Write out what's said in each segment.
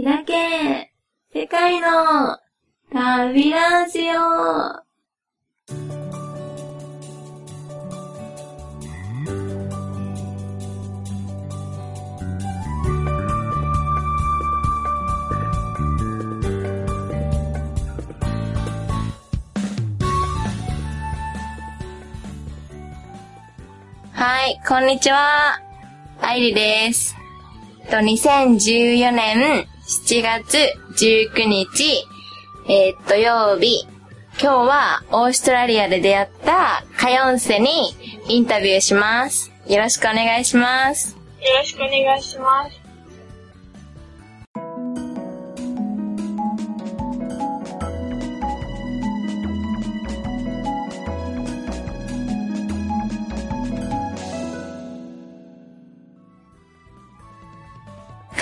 開け世界の旅ラジオはい、こんにちは。あいりです。と2014年7月19日、えー土曜日、今日はオーストラリアで出会ったカヨンセにインタビューします。よろしくお願いします。よろしくお願いします。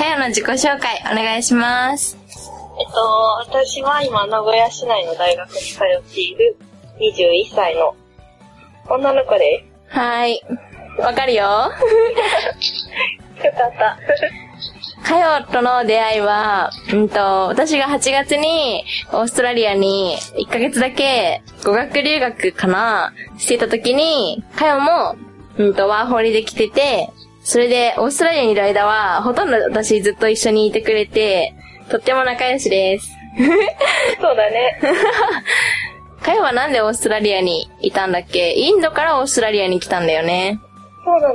カヨの自己紹介お願いします。えっと、私は今、名古屋市内の大学に通っている21歳の女の子ではい。わかるよ。す。よかった。カヨとの出会いは、うんと、私が8月にオーストラリアに1ヶ月だけ語学留学かなしてた時に、カヨも、うんと、ワーホリで来てて、それでオーストラリアにいる間は、ほとんど私ずっと一緒にいてくれて、とっても仲良しです。そうだね。カヨはなんでオーストラリアにいたんだっけ？インドからオーストラリアに来たんだよね。そうなの。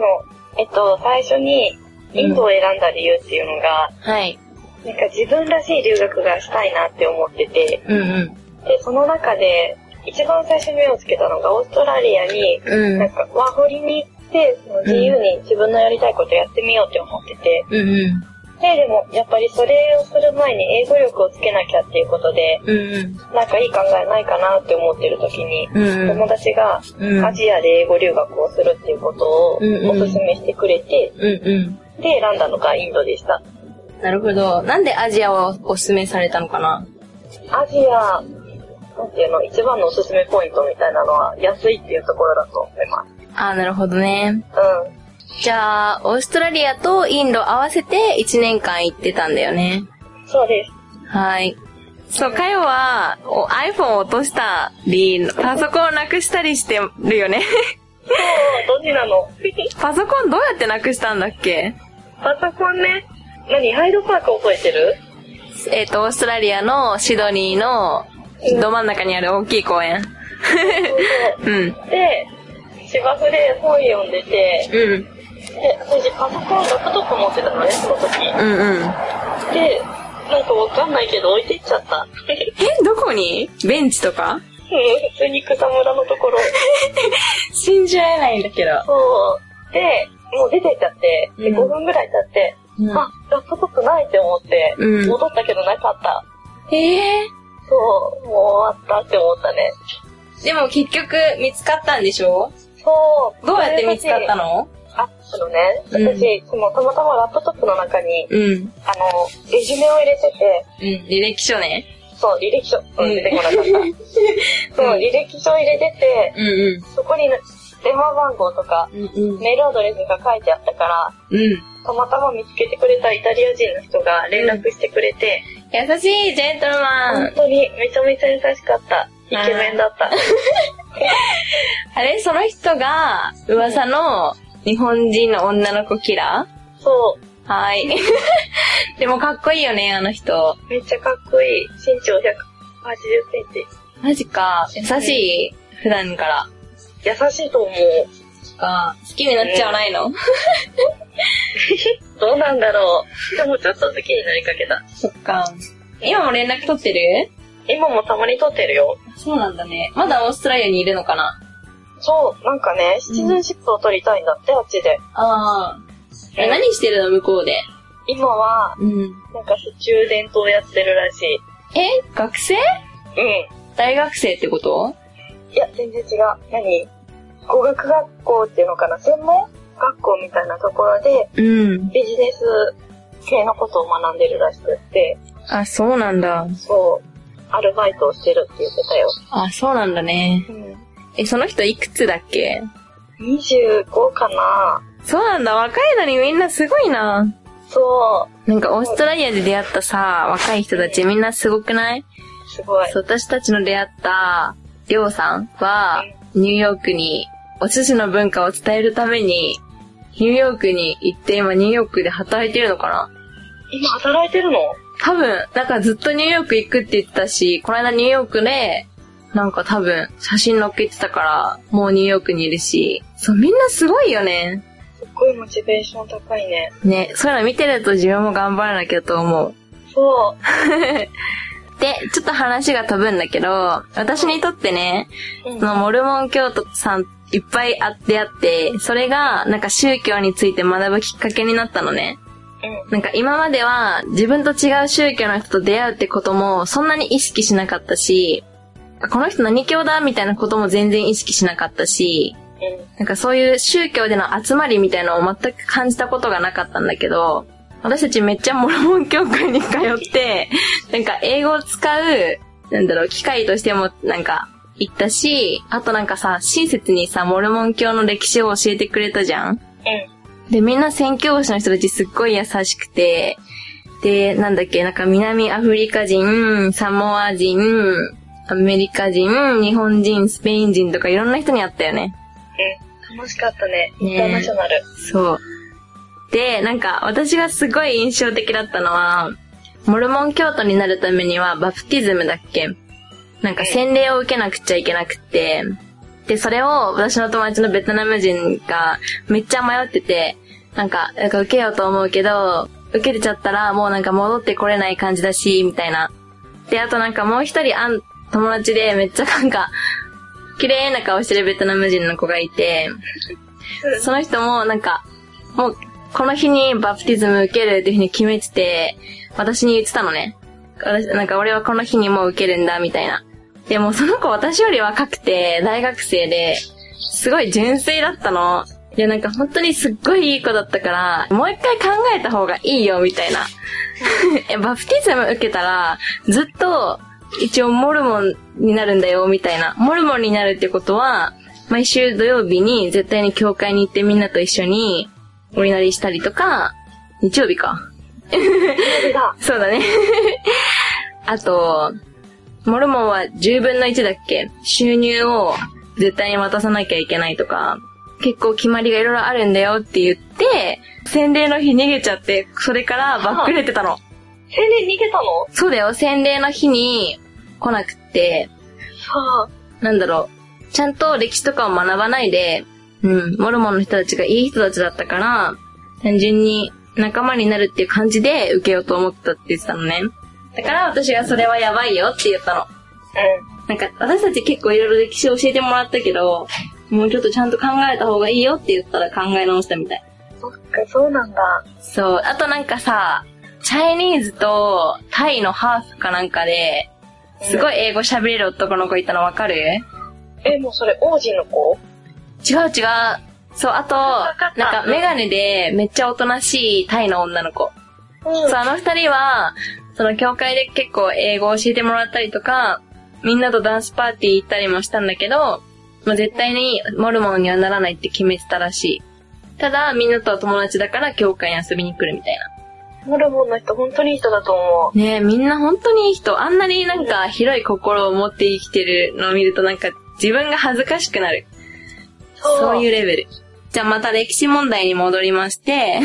えっと、最初にインドを選んだ理由っていうのが、はい。なんか自分らしい留学がしたいなって思ってて、うんうん。で、その中で、一番最初に目をつけたのがオーストラリアに、うんなんかワーホリに行って、その自由に自分のやりたいことやってみようって思ってて、うんうん。で、でもやっぱりそれをする前に英語力をつけなきゃっていうことで、うんうん。なんかいい考えないかなって思ってる時に、うんうん友達がうんアジアで英語留学をするっていうことをおすすめしてくれて、うんうん。で、選んだのがインドでした。なるほど。なんでアジアをおすすめされたのかな？アジア、なんていうの、一番のおすすめポイントみたいなのは安いっていうところだと思います。あーなるほどね。うん。じゃあ、オーストラリアとインド合わせて1年間行ってたんだよね。そうです。はい。そう、かよは、お iPhone を落としたり、パソコンをなくしたりしてるよね。そう、どっちなの？パソコンどうやってなくしたんだっけ？パソコンね、何ハイドパーク覚えてる？えっ、と、オーストラリアのシドニーのど真ん中にある大きい公園。うん。で、芝生で本読んでて、うん。で、私パソコン、ラップトップ持ってたのね、その時。うんうん。で、なんかわかんないけど置いてっちゃった。え、どこに？ベンチとか？うん普通に草むらのところ。信じられないんだけど。そう。で、もう出てっちゃって、で、うん5分ぐらい経って、うんあ、ラップトップないって思って、うん戻ったけどなかった。ええそう、もう終わったって思ったね。でも結局見つかったんでしょ？そう。どうやって見つかったの？あ、あのね、うん私、そのたまたまラップトップの中に、うん。あの、レジュメを入れてて、うん。履歴書ね。そう、履歴書、うん、うん出てこなかった。そう、履歴書入れてて、うんうそこにね電話番号とか、ん。うんうん。メールアドレスが書いてあったから、うん。たまたま見つけてくれたイタリア人の人が連絡してくれて、優しいジェントルマン。本当にめちゃめちゃ優しかった。イケメンだった。あれ？その人が噂の日本人の女の子キラそう、ーはい。でもかっこいいよね、あの人。めっちゃかっこいい。身長180センチ。マジか。優しい？普段から。優しいと思う。か、好きになっちゃわないの、どうなんだろう。でもちょっと好きになりかけた。そっか。今も連絡取ってる？今もたまに撮ってるよ。そうなんだね。まだオーストラリアにいるのかな？そう、なんかね、シチズンシップを取りたいんだって、あっちで。ああ。え、何してるの？向こうで。今は、うん。なんかスチューデントをやってるらしい。え？学生？うん。大学生ってこと？いや、全然違う。何？語学学校っていうのかな？専門学校みたいなところで、うん。ビジネス系のことを学んでるらしくって、あ、そうなんだ。そう、アルバイトをしてるって言ってたよ。あ、そうなんだね。うん。え、その人いくつだっけ？25かなそうなんだ。若いのにみんなすごいな。そなんかオーストラリアで出会ったさ、若い人たちみんなすごくない？うすごい。そう私たちの出会った、りょうさんは、ニューヨークに、お寿司の文化を伝えるために、ニューヨークに行って、今ニューヨークで働いてるのかな？今働いてるの？多分、なんかずっとニューヨーク行くって言ってたし、この間ニューヨークで、なんか多分、写真載っけてたから、もうニューヨークにいるし、そう、みんなすごいよね。すっごいモチベーション高いね。ね、そういうの見てると自分も頑張らなきゃと思う。そう。で、ちょっと話が飛ぶんだけど、私にとってね、うんそのモルモン教徒さんいっぱいあってあって、それがなんか宗教について学ぶきっかけになったのね。うん。なんか今までは自分と違う宗教の人と出会うってこともそんなに意識しなかったし、この人何教だみたいなことも全然意識しなかったし、うん。なんかそういう宗教での集まりみたいなのを全く感じたことがなかったんだけど、私たちめっちゃモルモン教会に通って、なんか英語を使う、なんだろう、機会としてもなんか行ったし、あとなんかさ、親切にさ、モルモン教の歴史を教えてくれたじゃん。で、みんな宣教師の人たちすっごい優しくて、で、なんだっけ、なんか南アフリカ人、サモア人、アメリカ人、日本人、スペイン人とかいろんな人に会ったよね。うん。楽しかったね。ねインターナショナル。そう。で、なんか私がすごい印象的だったのは、モルモン教徒になるためにはバプティズムだっけ？なんか洗礼を受けなくちゃいけなくって、で、それを私の友達のベトナム人がめっちゃ迷ってて、なんか、なんか受けようと思うけど、受けれちゃったらもうなんか戻ってこれない感じだし、みたいな。で、あとなんかもう一人あん、友達でめっちゃなんか、綺麗な顔してるベトナム人の子がいて、その人もなんか、もう、この日にバプティズム受けるっていうふうに決めてて、私に言ってたのね。私なんか俺はこの日にもう受けるんだ、みたいな。でもその子私より若くて、大学生で、すごい純粋だったの。いやなんか本当にすっごいいい子だったから、もう一回考えた方がいいよ、みたいな。えバプティズム受けたら、ずっと、一応モルモンになるんだよ、みたいな。モルモンになるってことは、毎週土曜日に絶対に教会に行ってみんなと一緒にお祈りしたりとか、日曜日か。だ。そうだね。あと、モルモンは10分の1だっけ？収入を絶対に渡さなきゃいけないとか、結構決まりがいろいろあるんだよって言って、洗礼の日逃げちゃって、それからバックれてたの。青年逃げたの？そうだよ、洗礼の日に来なくって、さあ。なんだろう、ちゃんと歴史とかを学ばないで、うん、モルモンの人たちがいい人たちだったから、単純に仲間になるっていう感じで受けようと思ったって言ってたのね。だから私がそれはやばいよって言ったの。うなんか私たち結構いろいろ歴史を教えてもらったけど、もうちょっとちゃんと考えた方がいいよって言ったら考え直したみたい。ん。そっか、そうなんだ。そう。あとなんかさ、チャイニーズとタイのハーフかなんかで、すごい英語喋れる男の子いたのわかる？え、もうそれ王子の子？違う違う。そう、あと、なんかメガネでめっちゃおとなしいタイの女の子。うんそう、あの二人は、その教会で結構英語を教えてもらったりとか、みんなとダンスパーティー行ったりもしたんだけど、まあ、絶対にモルモンにはならないって決めてたらしい。ただ、みんなとは友達だから教会に遊びに来るみたいモルモンの人本当にいい人だと思う。な。ねえ、みんな本当にいい人。あんなになんか広い心を持って生きてるのを見るとなんか自分が恥ずかしくなる。そういうレベル。じゃあまた歴史問題に戻りまして、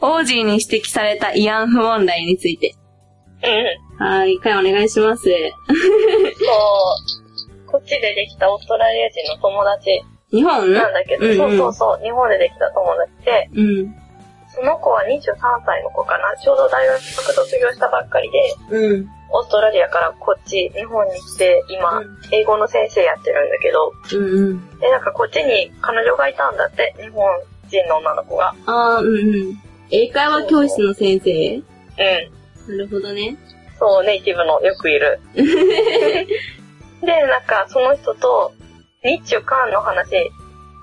オージーに指摘された慰安婦問題について。うん。はい、一回お願いします。そう。こっちでできたオーストラリア人の友達日本？なんだけど、うんうんそうそうそう、日本でできた友達で、うん。その子は23歳の子かな。ちょうど大学卒業したばっかりで、うん。オーストラリアからこっち、日本に来て、今、うん英語の先生やってるんだけど、うんうん。で、なんかこっちに彼女がいたんだって、日本人の女の子が。あー、うんうん。英会話教室の先生？うん。なるほどね。そう、ネイティブのよくいる。で、なんかその人と日中韓の話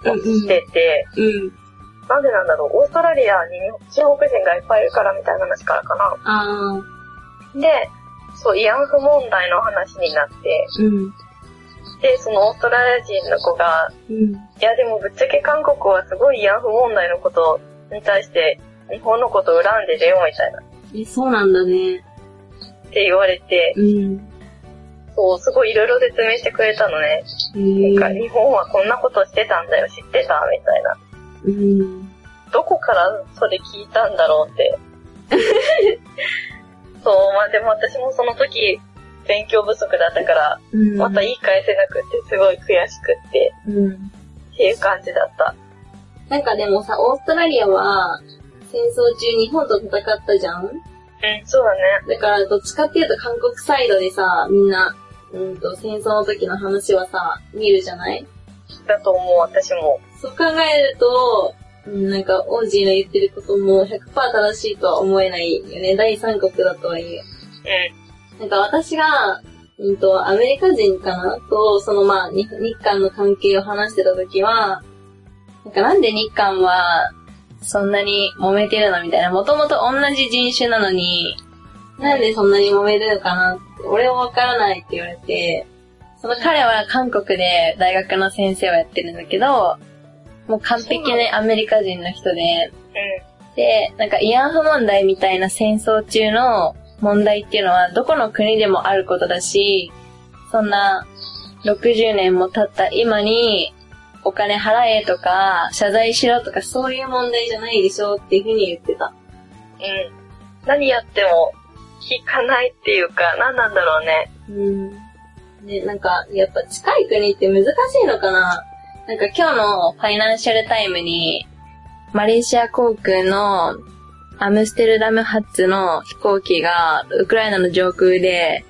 をしてて、うん。なんでなんだろう、オーストラリアに中国人がいっぱいいるからみたいな話からかな。で、そう、慰安婦問題の話になって、うん。で、そのオーストラリア人の子が、うん。いやでもぶっちゃけ韓国はすごい慰安婦問題のことに対して日本のこと恨んでるよ、みたいな。え、そうなんだね。って言われて、うん。そう、すごいいろいろ説明してくれたのね。へなんか、え。日本はこんなことしてたんだよ、知ってた？みたいな。うん。どこからそれ聞いたんだろうって。そう、まあでも私もその時、勉強不足だったから、うん。また言い返せなくって、すごい悔しくって、うん。っていう感じだった。なんかでもさ、オーストラリアは、戦争中日本と戦ったじゃん？うん、そうだね。だから、どっちかっていうと韓国サイドでさ、みんな、うんと、戦争の時の話はさ、見るじゃない？だと思う、私も。そう考えると、うん、なんか、オージーの言ってることも100%正しいとは思えないよね。第三国だとはいえ。うなんか私が、うんと、アメリカ人かな？と、そのまあ、日日韓の関係を話してた時は、なんかなんで日韓は、そんなに揉めてるの？みたいな。もともと同じ人種なのに、なんでそんなに揉めるのかなって、俺はわからないって言われて、その彼は韓国で大学の先生をやってるんだけど、もう完璧にアメリカ人の人で、ん。で、なんか慰安婦問題みたいな戦争中の問題っていうのはどこの国でもあることだし、そんな60年も経った今にお金払えとか謝罪しろとかそういう問題じゃないでしょっていうふうに言ってた。うん。うん。何やっても、聞かないっていうか、何なんだろうね。うん。で、なんか、やっぱ近い国って難しいのかな？なんか今日のファイナンシャルタイムに、マレーシア航空のアムステルダム発の飛行機がウクライナの上空で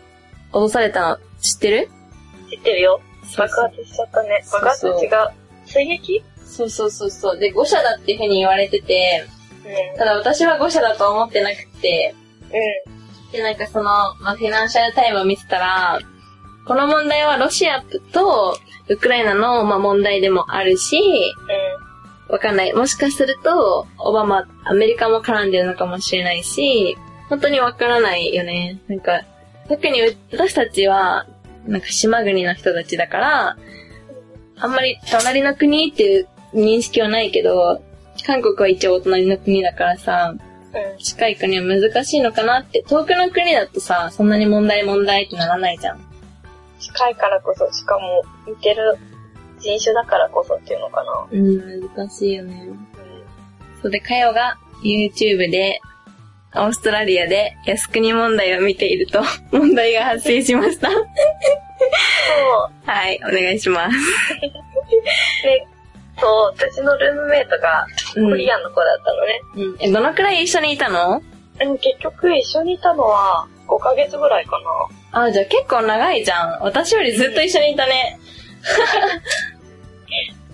落とされたの知ってる？知ってるよ。爆発しちゃったね。爆発違う。追撃？そうそうそうそう。で、誤射だっていう風に言われてて、うん。ただ私は誤射だと思ってなくて、うん。で、なんかその、まあ、フィナンシャルタイムを見てたら、この問題はロシアとウクライナの、まあ、問題でもあるし、わかんない。もしかすると、オバマ、アメリカも絡んでるのかもしれないし、本当にわからないよね。なんか、特に私たちは、なんか島国の人たちだから、あんまり隣の国っていう認識はないけど、韓国は一応お隣の国だからさ、近い国は難しいのかなって、遠くの国だとさ、そんなに問題問題ってならないじゃん。近いからこそ、しかも、似てる人種だからこそっていうのかな。うん、難しいよね。うん。それで、かよが YouTube で、オーストラリアで靖国問題を見ていると、問題が発生しました。はい、お願いします。で、そう、私のルームメイトがうんコリアンの子だったのね。うん。え、どのくらい一緒にいたの？結局一緒にいたのは5ヶ月ぐらいかな。あ、じゃあ結構長いじゃん。私よりずっと一緒にいたね。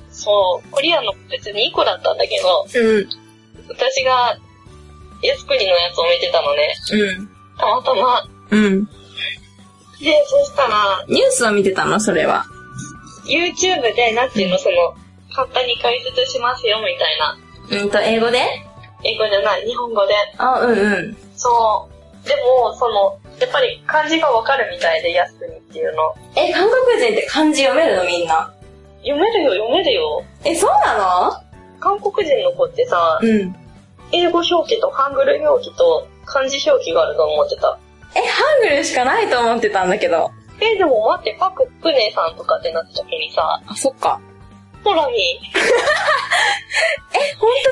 そう、コリアンの子別にいい子だったんだけど、うん。私が靖国のやつを見てたのね。うん。たまたま。うん。で、そしたら、ニュースを見てたの？それは。YouTube で、なんていうの、その、簡単に解説しますよ、みたいな。うんと、英語で？英語じゃない、日本語で。あ、うんうん。そう。でも、その、やっぱり漢字がわかるみたいで、靖国っていうの。え、韓国人って漢字読めるのみんな？読めるよ、読めるよ。え、そうな韓国人の子ってさ、のうん。英語表記とハングル表記と漢字表記があると思ってた。え、ハングルしかないと思ってたんだけど。え、でも待って、パククネさんとかってなった時にさ、あ、そっか。ほらに、え、ほんと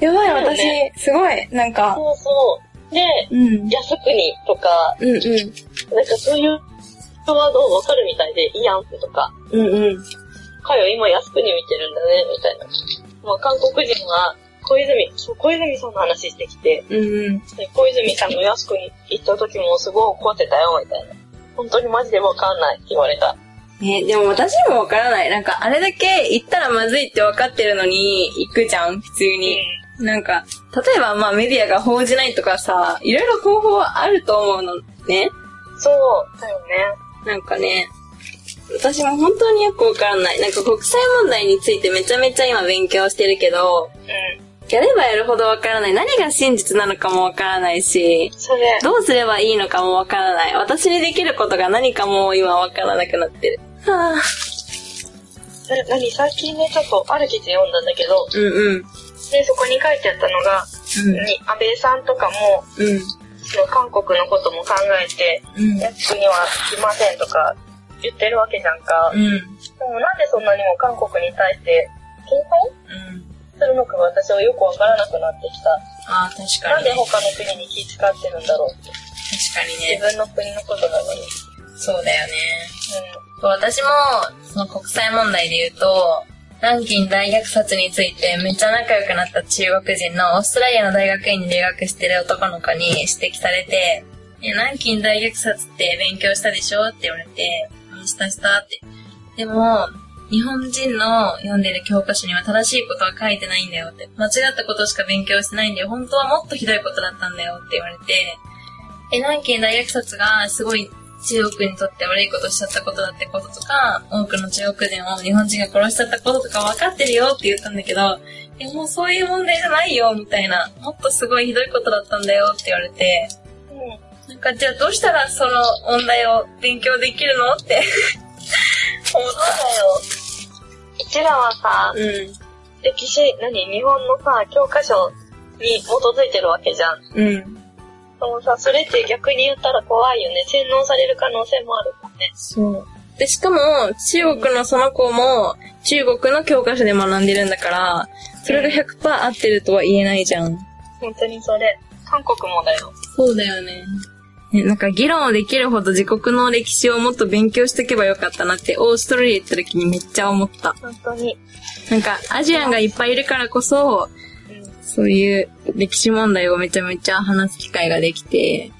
だ。やばい、私、ねすごい、なんか、そうそう。で、うん。靖国とか、うんうん。なんかそういうワードわかるみたいで、イヤンプとか、うんうん。かよ、今靖国見てるんだね、みたいな。まあ、韓国人は、小泉、そう、小泉さんの話してきて、うんうん。で小泉さんの靖国行った時もすごい怒ってたよ、みたいな。本当にマジでわかんないって言われた。ね、でも私もわからない。なんか、あれだけ行ったらまずいって分かってるのに、行くじゃん、普通に。なんか、例えばまあメディアが報じないとかさ、いろいろ方法はあると思うのね。そう、だよね。なんかね、私も本当によくわからない。なんか国際問題についてめちゃめちゃ今勉強してるけど、うん。やればやるほどわからない。何が真実なのかもわからないし、それ、どうすればいいのかもわからない。私にできることが何かも今わからなくなってる。はぁ。な何？最近ね、ちょっとある記事読んだんだけど、うんうん。で、そこに書いてあったのが、に、安倍さんとかも、うん。その韓国のことも考えて、うん。役には来ませんとか言ってるわけじゃんか。うん。でもなんでそんなにも韓国に対して、警戒うん。するのかが私はよくわからなくなってきた。ああ、確なんでかにね。他の国に気使ってるんだろうって。確かにね。自分の国のことなのに。そうだよね。うん私も、その国際問題で言うと、南京大虐殺についてめっちゃ仲良くなった中国人のオーストラリアの大学院に留学してる男の子に指摘されて、え、南京大虐殺って勉強したでしょって言われて、したしたって。でも、日本人の読んでる教科書には正しいことは書いてないんだよって。間違ったことしか勉強してないんだよ。本当はもっとひどいことだったんだよって言われて、え、南京大虐殺がすごい中国にとって悪いことしちゃったことだってこととか、多くの中国人を日本人が殺しちゃったこととか分かってるよって言ったんだけど、え、もうそういう問題じゃないよみたいな、もっとすごいひどいことだったんだよって言われて、うん。うん。なんかじゃあどうしたらその問題を勉強できるのって 思っそうだよ。うちらはさ、た。うん。歴史、何？日本のさ、教科書に基づいてるわけじゃん。うん。でもさ、それって逆に言ったら怖いよね。洗脳される可能性もあるもんね。そう。で、しかも、中国のその子も、中国の教科書で学んでるんだから、それが100%合ってるとは言えないじゃん。本当にそれ。韓国もだよ。そうだよね。ね、なんか議論をできるほど自国の歴史をもっと勉強しておけばよかったなって、オーストラリア行った時にめっちゃ思った。本当に。なんか、アジアンがいっぱいいるからこそ、うん。そういう歴史問題をめちゃめちゃ話す機会ができて、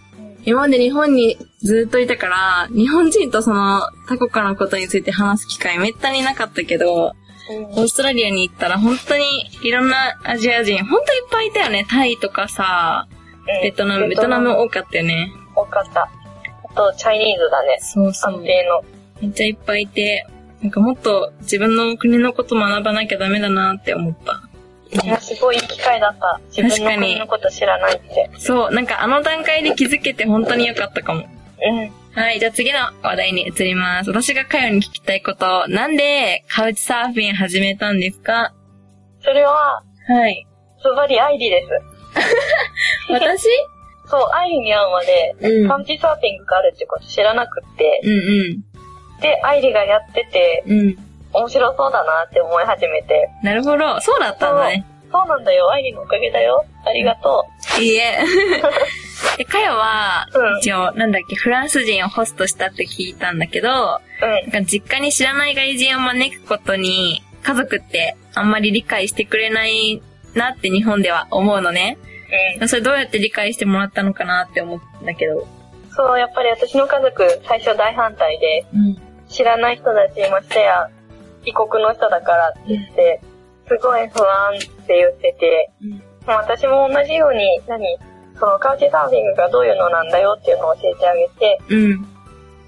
今まで日本にずっといたから、日本人とその他国のことについて話す機会めったになかったけど、うん。オーストラリアに行ったら本当にいろんなアジア人、本当いっぱいいたよね。タイとかさ、ベトナム、ベトナム多かったよね。多かった。あと、チャイニーズだね。そうそう。安定の。めっちゃいっぱいいて、なんかもっと自分の国のこと学ばなきゃダメだなって思った。いや、すごいいい機会だった。自分の国のこと知らないって。そう、なんかあの段階で気づけて本当に良かったかも。うん。はい、じゃあ次の話題に移ります。私がかよに聞きたいこと、なんでカウチサーフィン始めたんですか？それは、はい。ズバリアイリです。私？そう、アイリに会うまで、うんカウチサーフィングがあるってこと知らなくって、うんで、アイリがやってて、うん。うん。面白そうだなって思い始めて。なるほど。そうだったんだね。そうなんだよ、アイリのおかげだよ。ありがといいえ。え、かよは、うん一応、なんだっけ、フランス人をホストしたって聞いたんだけど、う。うん。なんか実家に知らない外人を招くことに、家族ってあんまり理解してくれないなって日本では思うのね。うん。それどうやって理解してもらったのかなって思うんだけど。そう、やっぱり私の家族、最初大反対で、うん。知らない人だし、ましてや、異国の人だからって言って、すごい不安って言ってて、うん。まあ私も同じように、何そのカウチサーフィングがどういうのなんだよっていうのを教えてあげて、うん。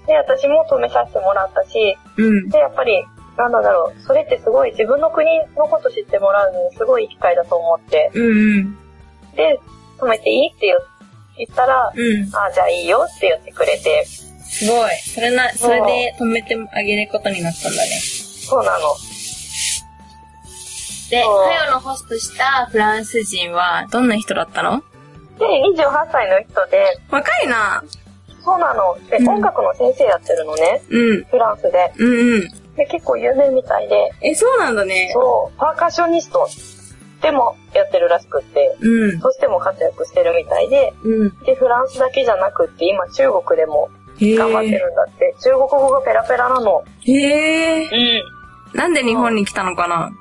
で、私も止めさせてもらったし、うん。で、やっぱり、なんだろう、それってすごい自分の国のこと知ってもらうのにすごいいい機会だと思って、うん。うん。で、止めていいって言言ったら、うん。ああ、じゃあいいよって言ってくれて、すごい。それな、それで止めてあげることになったんだね。そうなの。で、そうかよのホストしたフランス人はどんな人だったの？で、28歳の人で、若いな。そうなの。で、うん音楽の先生やってるのね、うん。フランスで。うんうん。で、結構有名みたいで、え、そうなんだね。そう、パーカッショニストでもやってるらしくって、うん。そしても活躍してるみたいで、うん。で、フランスだけじゃなくって、今中国でもへ頑張ってるんだって。中国語がペラペラなの。え。へえ。うん。なんで日本に来たのかな？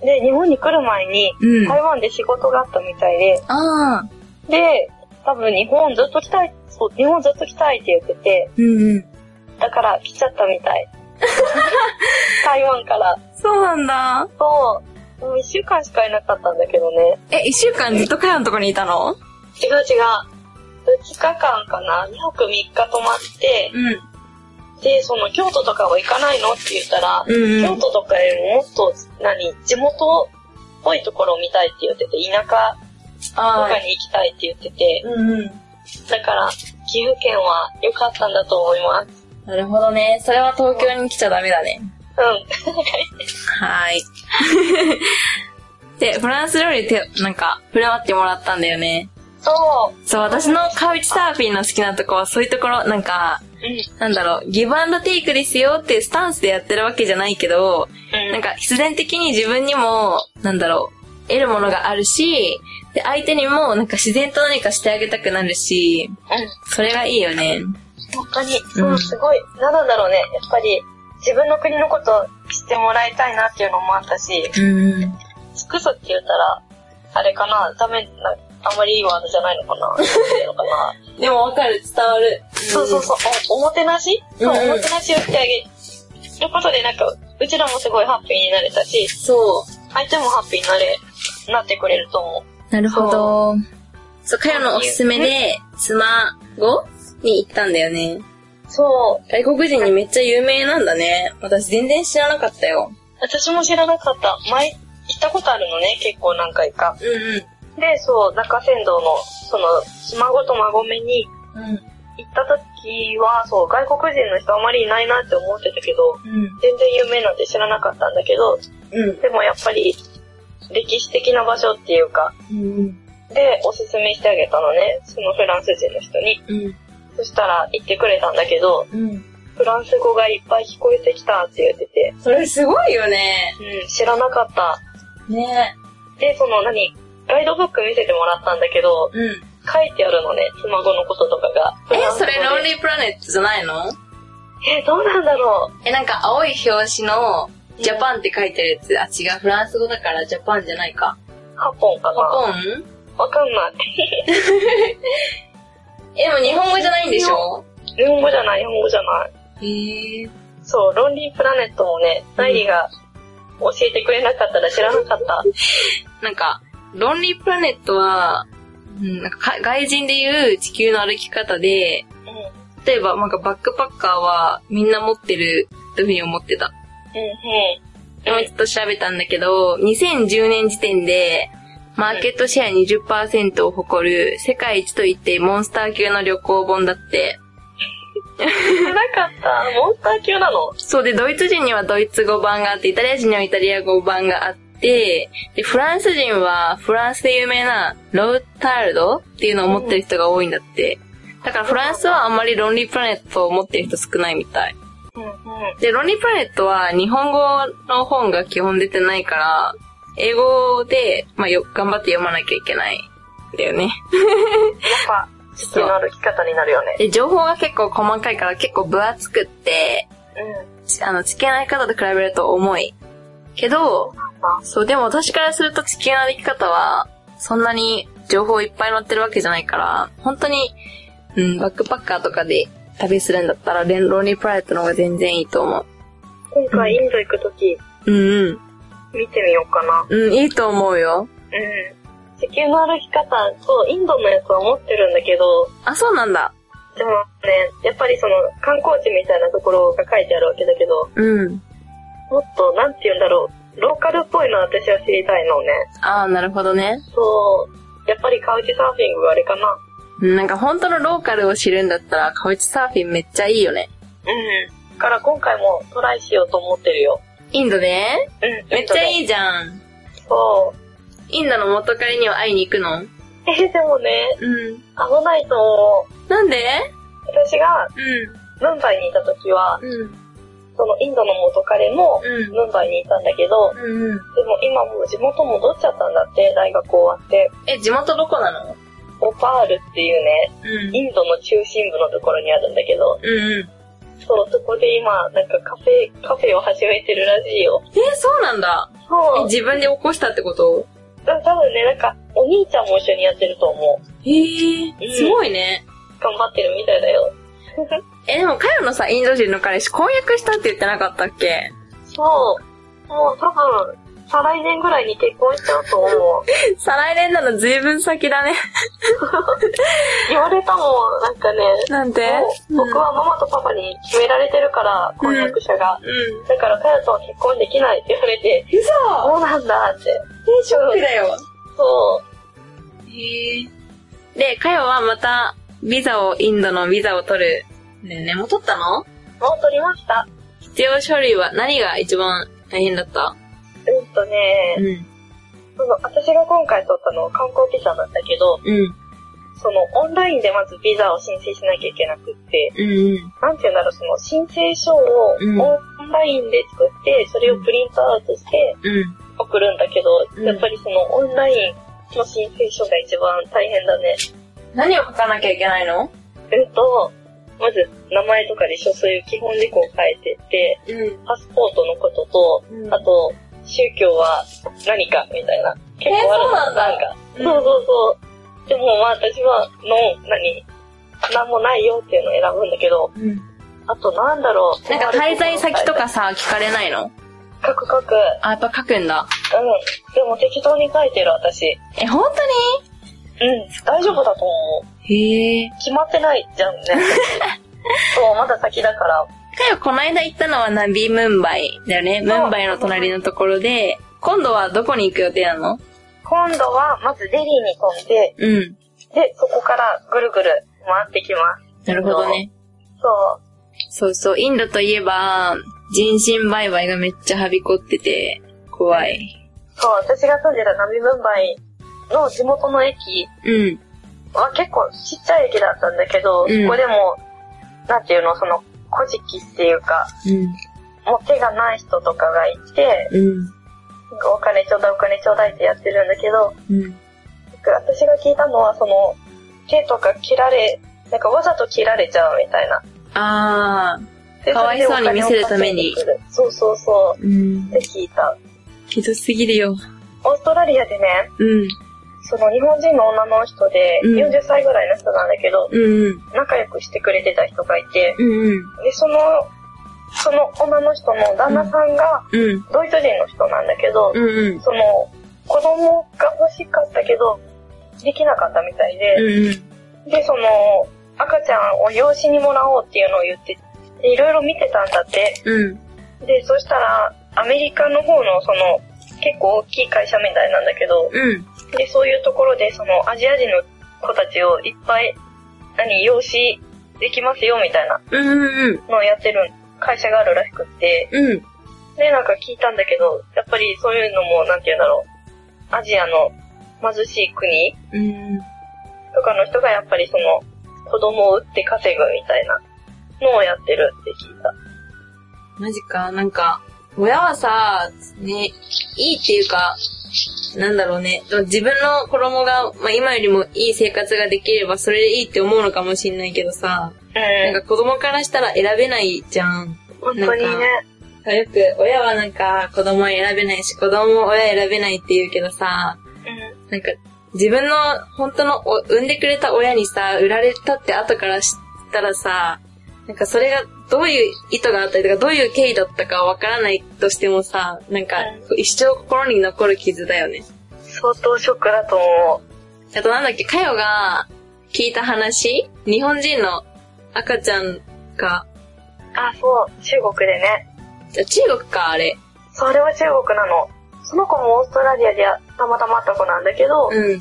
で、日本に来る前に、うん。台湾で仕事があったみたいで、ああ。で、多分日本ずっと来たい、そう、日本ずっと来たいって言ってて、うんうん。だから来ちゃったみたい。台湾から。そうなんだ。そう。もう一週間しかいなかったんだけどね。え、一週間ずっとかよのとこにいたの？違う違う。2日間かな ?2 泊3日泊まって、うん。で、その京都とかは行かないの？って言ったら、うんうん京都とかよりももっと、何、地元っぽいところを見たいって言ってて、田舎とあかに行きたいって言ってて、うんうん。だから、岐阜県は良かったんだと思います。なるほどね。それは東京に来ちゃダメだね。うん。はーい。で、フランス料理て、なんか、振る舞ってもらったんだよね。そう。そう、私のカウチサーフィンの好きなとこはそういうところ、なんか、うん。なんだろう、ギブアンドテイクですよっていうスタンスでやってるわけじゃないけど、うん。なんか必然的に自分にも、なんだろう、得るものがあるし、で、相手にもなんか自然と何かしてあげたくなるし、うん。それがいいよね。本当に、そう、すごい、なんなんだろうね。やっぱり、自分の国のこと知ってもらいたいなっていうのもあったし、うん。尽くすって言ったら、あれかな、ダメな、あんまりいいワードじゃないのかな。でもわかる、伝わる。そうそうそう、おおもてなし？そう、おもてなしをしてあげることで、なんか、うちらもすごいハッピーになれたし、そ相手もハッピーになれ、なってくれると思う。う。なるほど。そう、かよのおすすめで、スマゴに行ったんだよね。そう。外国人にめっちゃ有名なんだね。私全然知らなかったよ。私も知らなかった。前、行ったことあるのね、結構何回か。うんうん。で、そう、中山道の、その、スマゴとマゴメにうん。行った時は、そう、外国人の人あまりいないなって思ってたけど、うん。全然有名なんて知らなかったんだけど、うん。でもやっぱり、歴史的な場所っていうか、うん。で、おすすめしてあげたのね、そのフランス人の人に。うん。そしたら行ってくれたんだけど、うん。フランス語がいっぱい聞こえてきたって言ってて、それすごいよね。うん、知らなかった。ねで、その何、ガイドブック見せてもらったんだけど、うん。書いてあるのね、スマホのこととかが。え、それロンリープラネットじゃないの？え、どうなんだろえ、なんか青い表紙のジャパンって書いてるやつ。あ、違う。フランス語だからジャパンじゃないか。うハポンかなポン？わかんない。え、でも日本語じゃないんでしょ？日本語じゃない、日本語じゃない。へえ。そう、ロンリープラネットもね、ナイリが教えてくれなかったら知らなかった。なんか、ロンリープラネットは、うん、なんかか外人でいう地球の歩き方で、うん。例えばなんかバックパッカーはみんな持ってるというふうに思ってた。うん、うん。でもちょっと調べたんだけど、2010年時点で、マーケットシェア20%を誇る世界一と言ってモンスター級の旅行本だって。なかった。モンスター級なの？そうで、ドイツ人にはドイツ語版があって、イタリア人にはイタリア語版があって、で、フランス人はフランスで有名なロータールドっていうのを持ってる人が多いんだって。だからフランスはあんまりロンリープラネットを持ってる人少ないみたい。で、ロンリープラネットは日本語の本が基本出てないから、英語で、まあ、よ、頑張って読まなきゃいけないんだよね。やっぱ、地球の歩き方になるよね。で、情報が結構細かいから結構分厚くって、うん。ちあの、地球の歩き方と比べると重い。けど、あそう、でも私からすると地球の歩き方は、そんなに情報いっぱい載ってるわけじゃないから、本当に、うん、バックパッカーとかで旅するんだったら、レンローニープラネットの方が全然いいと思う。今回インド行くとき、うんうん。見てみようかな。うん、いいと思うよ。うん。地球の歩き方、そう、インドのやつは持ってるんだけど、あ、そうなんだ。でもね、やっぱりその観光地みたいなところが書いてあるわけだけど、うん。もっと、なんて言うんだろう、ローカルっぽいの私は知りたいのね。ああ、なるほどね。そう、やっぱりカウチサーフィングがあれかな。うんなんか本当のローカルを知るんだったら、カウチサーフィンめっちゃいいよね。うん。だから今回もトライしようと思ってるよ。インドでうん。めっちゃいい。いじゃん。そう。インドの元彼には会いに行くの？えー、でもね、うん。危ないと思う。なんで？私がうムンバイにいた時は、ん。うん。そのインドの元彼もうん。ムンバイにいたんだけど、うんうん。でも今もう地元戻っちゃったんだって、大学終わって。え、地元どこなの？オパールっていうね、うん。インドの中心部のところにあるんだけど、うんうん。そう、そこで今、なんかカフェ、カフェを始めてるらしいよ。え、そうなんだ。え、そう。自分で起こしたってこと？うん多分ね、なんか、お兄ちゃんも一緒にやってると思う。へえ、すごいね。頑張ってるみたいだよ。え、でも、カヨのさ、インド人の彼氏婚約したって言ってなかったっけ？そう。もう多分、再来年ぐらいに結婚しちゃうと思う。再来年なのずいぶん先だね。言われたもん、なんかね、なんて？もう僕はママとパパに決められてるから、婚約者が。うん。だから、かやとは結婚できないって言われて、嘘そうなんだって。え、ショックだよ。そう。へえ。で、カヨはまた、ビザを、インドのビザを取る。ねえね、もう取ったの？もう取りました。必要書類は何が一番大変だった？うんとね、ん。その、私が今回取ったのは観光ビザなんだけど、うん。その、オンラインでまずビザを申請しなきゃいけなくって、うんうん。なんていうんだろう、その、申請書をうんオンラインで作って、それをプリントアウトしてうん。送るんだけど、うんやっぱりその、オンラインの申請書が一番大変だね。何を書かなきゃいけないの？えっと、まず、名前とかでしょ、そういう基本事項を書いてって、うん。パスポートのことと、うんあと、宗教は何かみたいな。結構あるの、そうなんだか。うんそうそうそう。でもまあ私は、の、何？なんもないよっていうのを選ぶんだけど、うん。あとなんだろう。なんか滞在先とかさ、聞かれないの？書く書く。あ、やっぱ書くんだ。うん。でも適当に書いてる私。え、本当うん。大丈夫だと思う。にへえ。決まってないじゃんね。そう、まだ先だから。かよ、この間行ったのはナビムンバイだよね。ムンバイの隣のところで、今度はどこに行く予定なの？今度は、まずデリーに飛んで、うん。で、そこからぐるぐる回ってきます。なるほどね。そう。そうそう、インドといえば、人身売買がめっちゃはびこってて、怖い。そう、私が住んでたナビムンバイの地元の駅うん。は結構ちっちゃい駅だったんだけど、うんそこでも、なんていうの、その、古事記っていうか、うん。もう手がない人とかがいて、うん。お金ちょうだいお金ちょうだいってやってるんだけど、うん。私が聞いたのは、その、手とか切られ、なんかわざと切られちゃうみたいな。あー。でかわいそうに見せるために。そうそうそう。うんっ。て聞いた。ひどすぎるよ。オーストラリアでね、うん。その日本人の女の人で、うん40歳ぐらいの人なんだけど、うん。仲良くしてくれてた人がいて、うん。うん。で、その、その女の人の旦那さんがうん。ドイツ人の人なんだけど、うん。うん。その、子供が欲しかったけど、できなかったみたいで、うん。で、その、赤ちゃんを養子にもらおうっていうのを言って、でいろいろ見てたんだって。うん。で、そしたら、アメリカの方のその、結構大きい会社みたいなんだけど、うん。で、そういうところで、その、アジア人の子たちをいっぱい、何、養子できますよ、みたいな。のをやってる会社があるらしくって、うん。で、なんか聞いたんだけど、やっぱりそういうのも、なんて言うんだろう、アジアの貧しい国うん。とかの人がやっぱりその、子供を売って稼ぐみたいなのをやってるって聞いた。マジか、なんか、親はさ、ね、いいっていうか、なんだろうね。自分の子供が、まあ、今よりもいい生活ができればそれでいいって思うのかもしんないけどさ、うん。なんか子供からしたら選べないじゃん。本当にね。よく、親はなんか子供は選べないし、子供も親選べないって言うけどさ、うん。なんか自分の本当のお産んでくれた親にさ、売られたって後から知ったらさ、なんかそれがどういう意図があったりとか、どういう経緯だったかわからないとしてもさ、なんかう一生心に残る傷だよね。相当ショックだと思う。あとなんだっけ、かよが聞いた話？日本人の赤ちゃんが、あ、そう、中国でね。じゃ中国か、あれ。それは中国なの。その子もオーストラリアでたまたま会った子なんだけど、うん。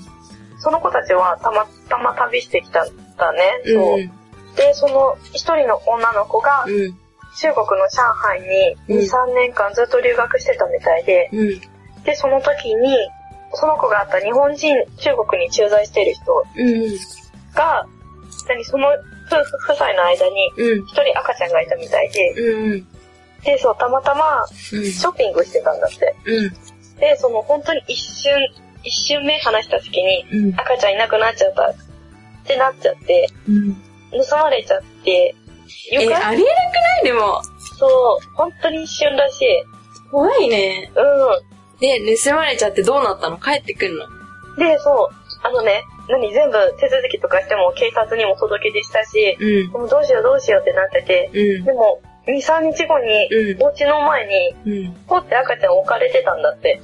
その子たちはたまたま旅してきたんだね。そう。うん。で、その一人の女の子がうん。中国の上海にうん2、3年間ずっと留学してたみたいで、うん。で、その時に、その子があった日本人、中国に駐在してる人うん。が、何、その夫婦夫妻の間にうん。一人赤ちゃんがいたみたいで、うん。で、そう、たまたまうん。ショッピングしてたんだって。うん。で、その本当に一瞬、一瞬目離した隙にうん。赤ちゃんいなくなっちゃったってなっちゃって、うん。盗まれちゃって、よえ、くありえなくない？でも。そう、本当に一瞬らしい。怖いね。うで、盗まれちゃってどうなったの？帰ってくんの？ん。で、そう、あのね、何、全部手続きとかしても警察にも届け出したし、うん。もうどうしようどうしようってなってて、うんで。も、2、3日後に、うん。お家の前に、うん。ポって赤ちゃん置かれてたんだって。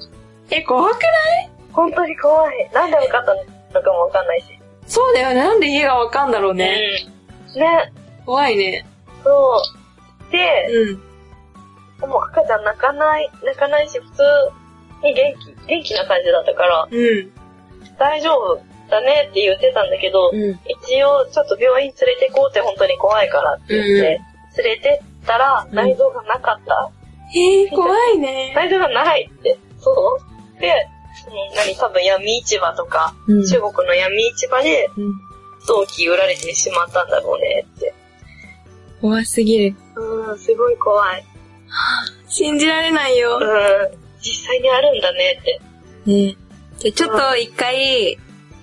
え、怖くない？本当に怖い。なんで分かったのかもわかんないし。そうだよね。なんで家がわかんだろうね。うん。ね、怖いね。そう。で、うん。もう赤ちゃん泣かない、泣かないし、普通に元気、元気な感じだったから、うん。大丈夫だねって言ってたんだけど、うん。一応ちょっと病院連れてこうって本当に怖いからって言って、連れてったらうん内臓がなかった。えー、怖いね。内臓がないって。そう。で、何、多分闇市場とか、うん中国の闇市場でうん。陶器売られてしまったんだろうねって。怖すぎる。うん、すごい怖い。信じられないようん。、実際にあるんだねって。ねじゃあちょっと一回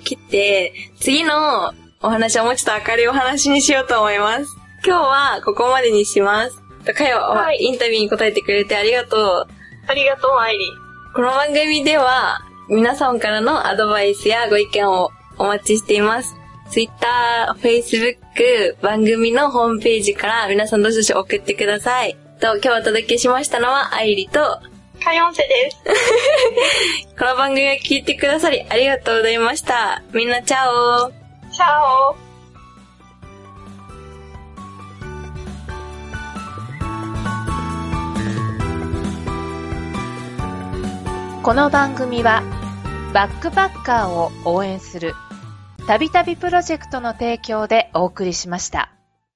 切って、次のお話はもうちょっと明るいお話にしようと思います。今日はここまでにします。かよ、はいインタビューに答えてくれてありがとう。ありがとう、アイリー。この番組では皆さんからのアドバイスやご意見をお待ちしています。Twitter、Facebook、番組のホームページから皆さんどしどし送ってください。と、今日お届けしましたのはアイリと、カヨンセです。この番組を聞いてくださりありがとうございました。みんなチャオチャオこの番組はバックパッカーを応援するたびたびプロジェクトの提供でお送りしました。